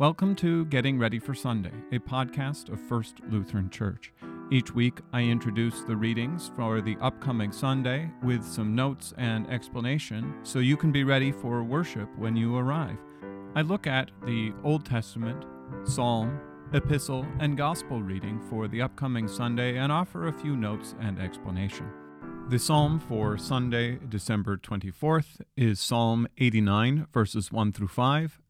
Welcome to Getting Ready for Sunday, a podcast of First Lutheran Church. Each week, I introduce the readings for the upcoming Sunday with some notes and explanation so you can be ready for worship when you arrive. I look at the Old Testament, Psalm, Epistle, and Gospel reading for the upcoming Sunday and offer a few notes and explanation. The psalm for Sunday, December 24th, is Psalm 89, verses 1 through 5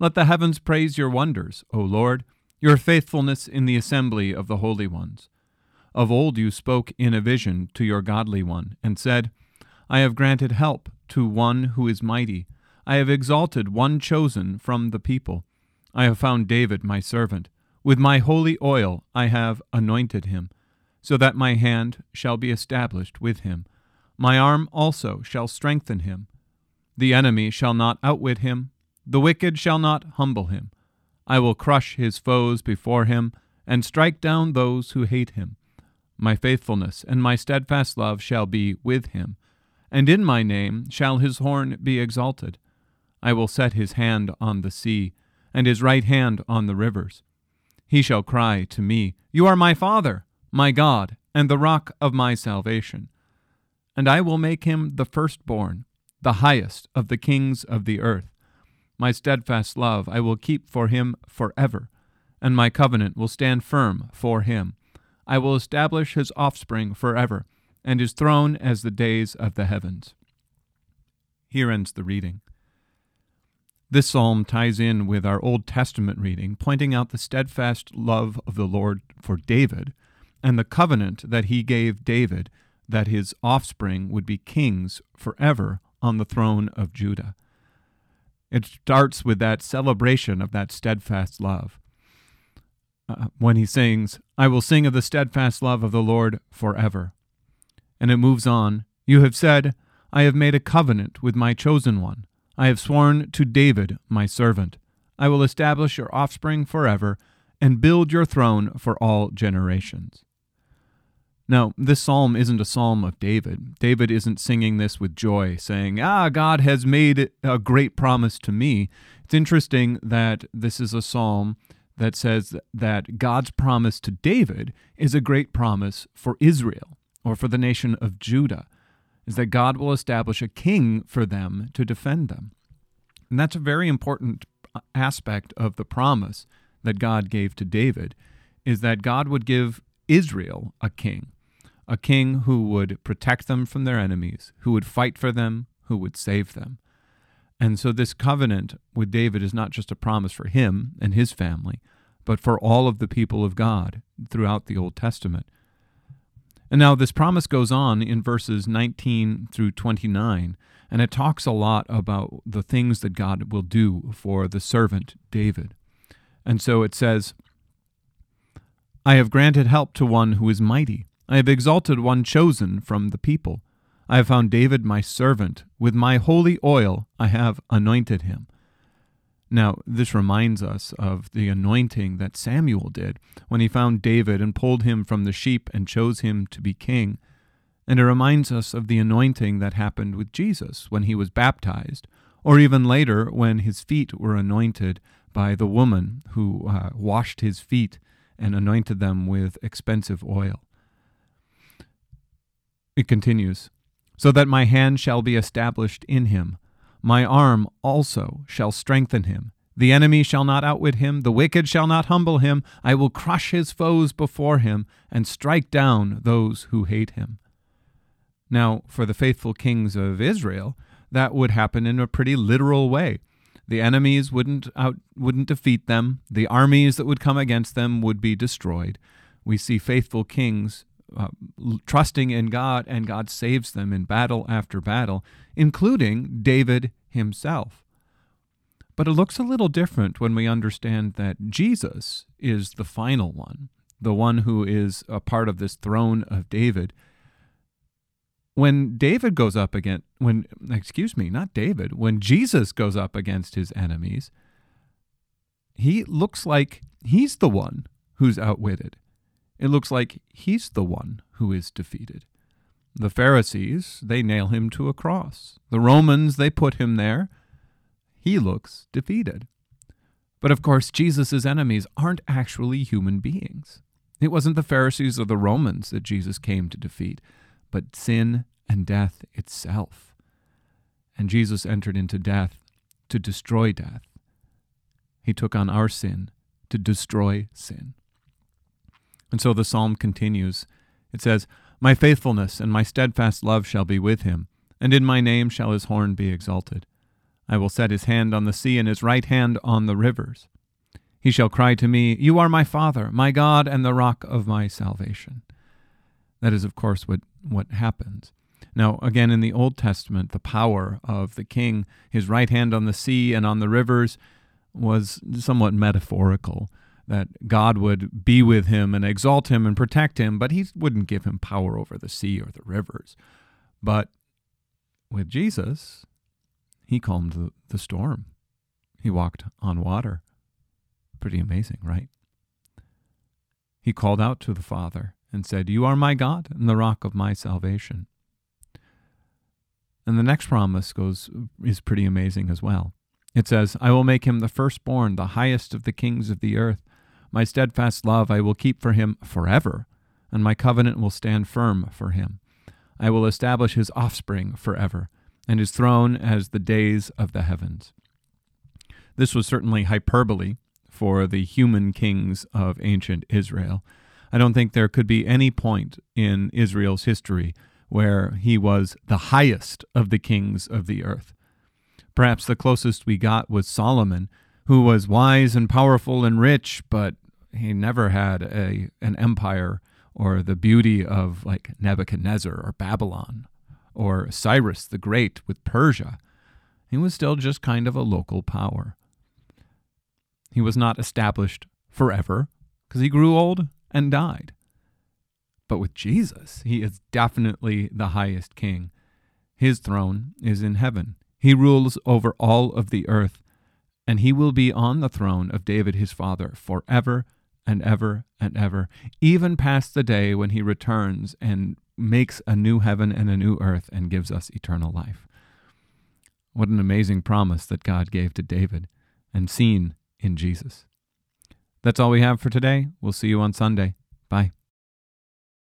Let the heavens praise your wonders, O Lord, your faithfulness in the assembly of the holy ones. Of old you spoke in a vision to your godly one, and said, I have granted help to one who is mighty. I have exalted one chosen from the people. I have found David my servant. With my holy oil I have anointed him, so that my hand shall be established with him. My arm also shall strengthen him. The enemy shall not outwit him the wicked shall not humble him. I will crush his foes before him, and strike down those who hate him. My faithfulness and my steadfast love shall be with him, and in my name shall his horn be exalted. I will set his hand on the sea, and his right hand on the rivers. He shall cry to me, You are my Father, my God, and the rock of my salvation. And I will make him the firstborn, the highest of the kings of the earth. My steadfast love I will keep for him forever, and my covenant will stand firm for him. I will establish his offspring forever, and his throne as the days of the heavens. Here ends the reading. This psalm ties in with our Old Testament reading, pointing out the steadfast love of the Lord for David and the covenant that he gave David that his offspring would be kings forever on the throne of Judah. It starts with that celebration of that steadfast love. Uh, when he sings, I will sing of the steadfast love of the Lord forever. And it moves on, You have said, I have made a covenant with my chosen one. I have sworn to David, my servant. I will establish your offspring forever and build your throne for all generations. Now, this psalm isn't a psalm of David. David isn't singing this with joy, saying, Ah, God has made a great promise to me. It's interesting that this is a psalm that says that God's promise to David is a great promise for Israel or for the nation of Judah, is that God will establish a king for them to defend them. And that's a very important aspect of the promise that God gave to David, is that God would give Israel a king a king who would protect them from their enemies, who would fight for them, who would save them. And so this covenant with David is not just a promise for him and his family, but for all of the people of God throughout the Old Testament. And now this promise goes on in verses 19 through 29, and it talks a lot about the things that God will do for the servant David. And so it says, I have granted help to one who is mighty. I have exalted one chosen from the people. I have found David my servant. With my holy oil I have anointed him. Now, this reminds us of the anointing that Samuel did when he found David and pulled him from the sheep and chose him to be king. And it reminds us of the anointing that happened with Jesus when he was baptized, or even later when his feet were anointed by the woman who uh, washed his feet and anointed them with expensive oil. It continues, so that my hand shall be established in him. My arm also shall strengthen him. The enemy shall not outwit him, the wicked shall not humble him. I will crush his foes before him and strike down those who hate him. Now, for the faithful kings of Israel, that would happen in a pretty literal way. The enemies wouldn't out, wouldn't defeat them. The armies that would come against them would be destroyed. We see faithful kings uh, trusting in God, and God saves them in battle after battle, including David himself. But it looks a little different when we understand that Jesus is the final one, the one who is a part of this throne of David. When David goes up against, when, excuse me, not David, when Jesus goes up against his enemies, he looks like he's the one who's outwitted. It looks like he's the one who is defeated. The Pharisees, they nail him to a cross. The Romans, they put him there. He looks defeated. But of course, Jesus' enemies aren't actually human beings. It wasn't the Pharisees or the Romans that Jesus came to defeat, but sin and death itself. And Jesus entered into death to destroy death. He took on our sin to destroy sin. And so the psalm continues. It says, My faithfulness and my steadfast love shall be with him, and in my name shall his horn be exalted. I will set his hand on the sea and his right hand on the rivers. He shall cry to me, You are my Father, my God, and the rock of my salvation. That is, of course, what, what happens. Now, again, in the Old Testament, the power of the king, his right hand on the sea and on the rivers, was somewhat metaphorical that God would be with him and exalt him and protect him, but he wouldn't give him power over the sea or the rivers. But with Jesus, he calmed the, the storm. He walked on water. Pretty amazing, right? He called out to the Father and said, You are my God and the rock of my salvation. And the next promise goes is pretty amazing as well. It says, I will make him the firstborn, the highest of the kings of the earth. My steadfast love I will keep for him forever, and my covenant will stand firm for him. I will establish his offspring forever, and his throne as the days of the heavens. This was certainly hyperbole for the human kings of ancient Israel. I don't think there could be any point in Israel's history where he was the highest of the kings of the earth. Perhaps the closest we got was Solomon, who was wise and powerful and rich, but he never had a an empire or the beauty of like Nebuchadnezzar or Babylon or Cyrus the Great with Persia. He was still just kind of a local power. He was not established forever because he grew old and died. But with Jesus, he is definitely the highest king. His throne is in heaven. He rules over all of the earth and he will be on the throne of David his father forever and ever and ever, even past the day when he returns and makes a new heaven and a new earth and gives us eternal life. What an amazing promise that God gave to David and seen in Jesus. That's all we have for today. We'll see you on Sunday. Bye.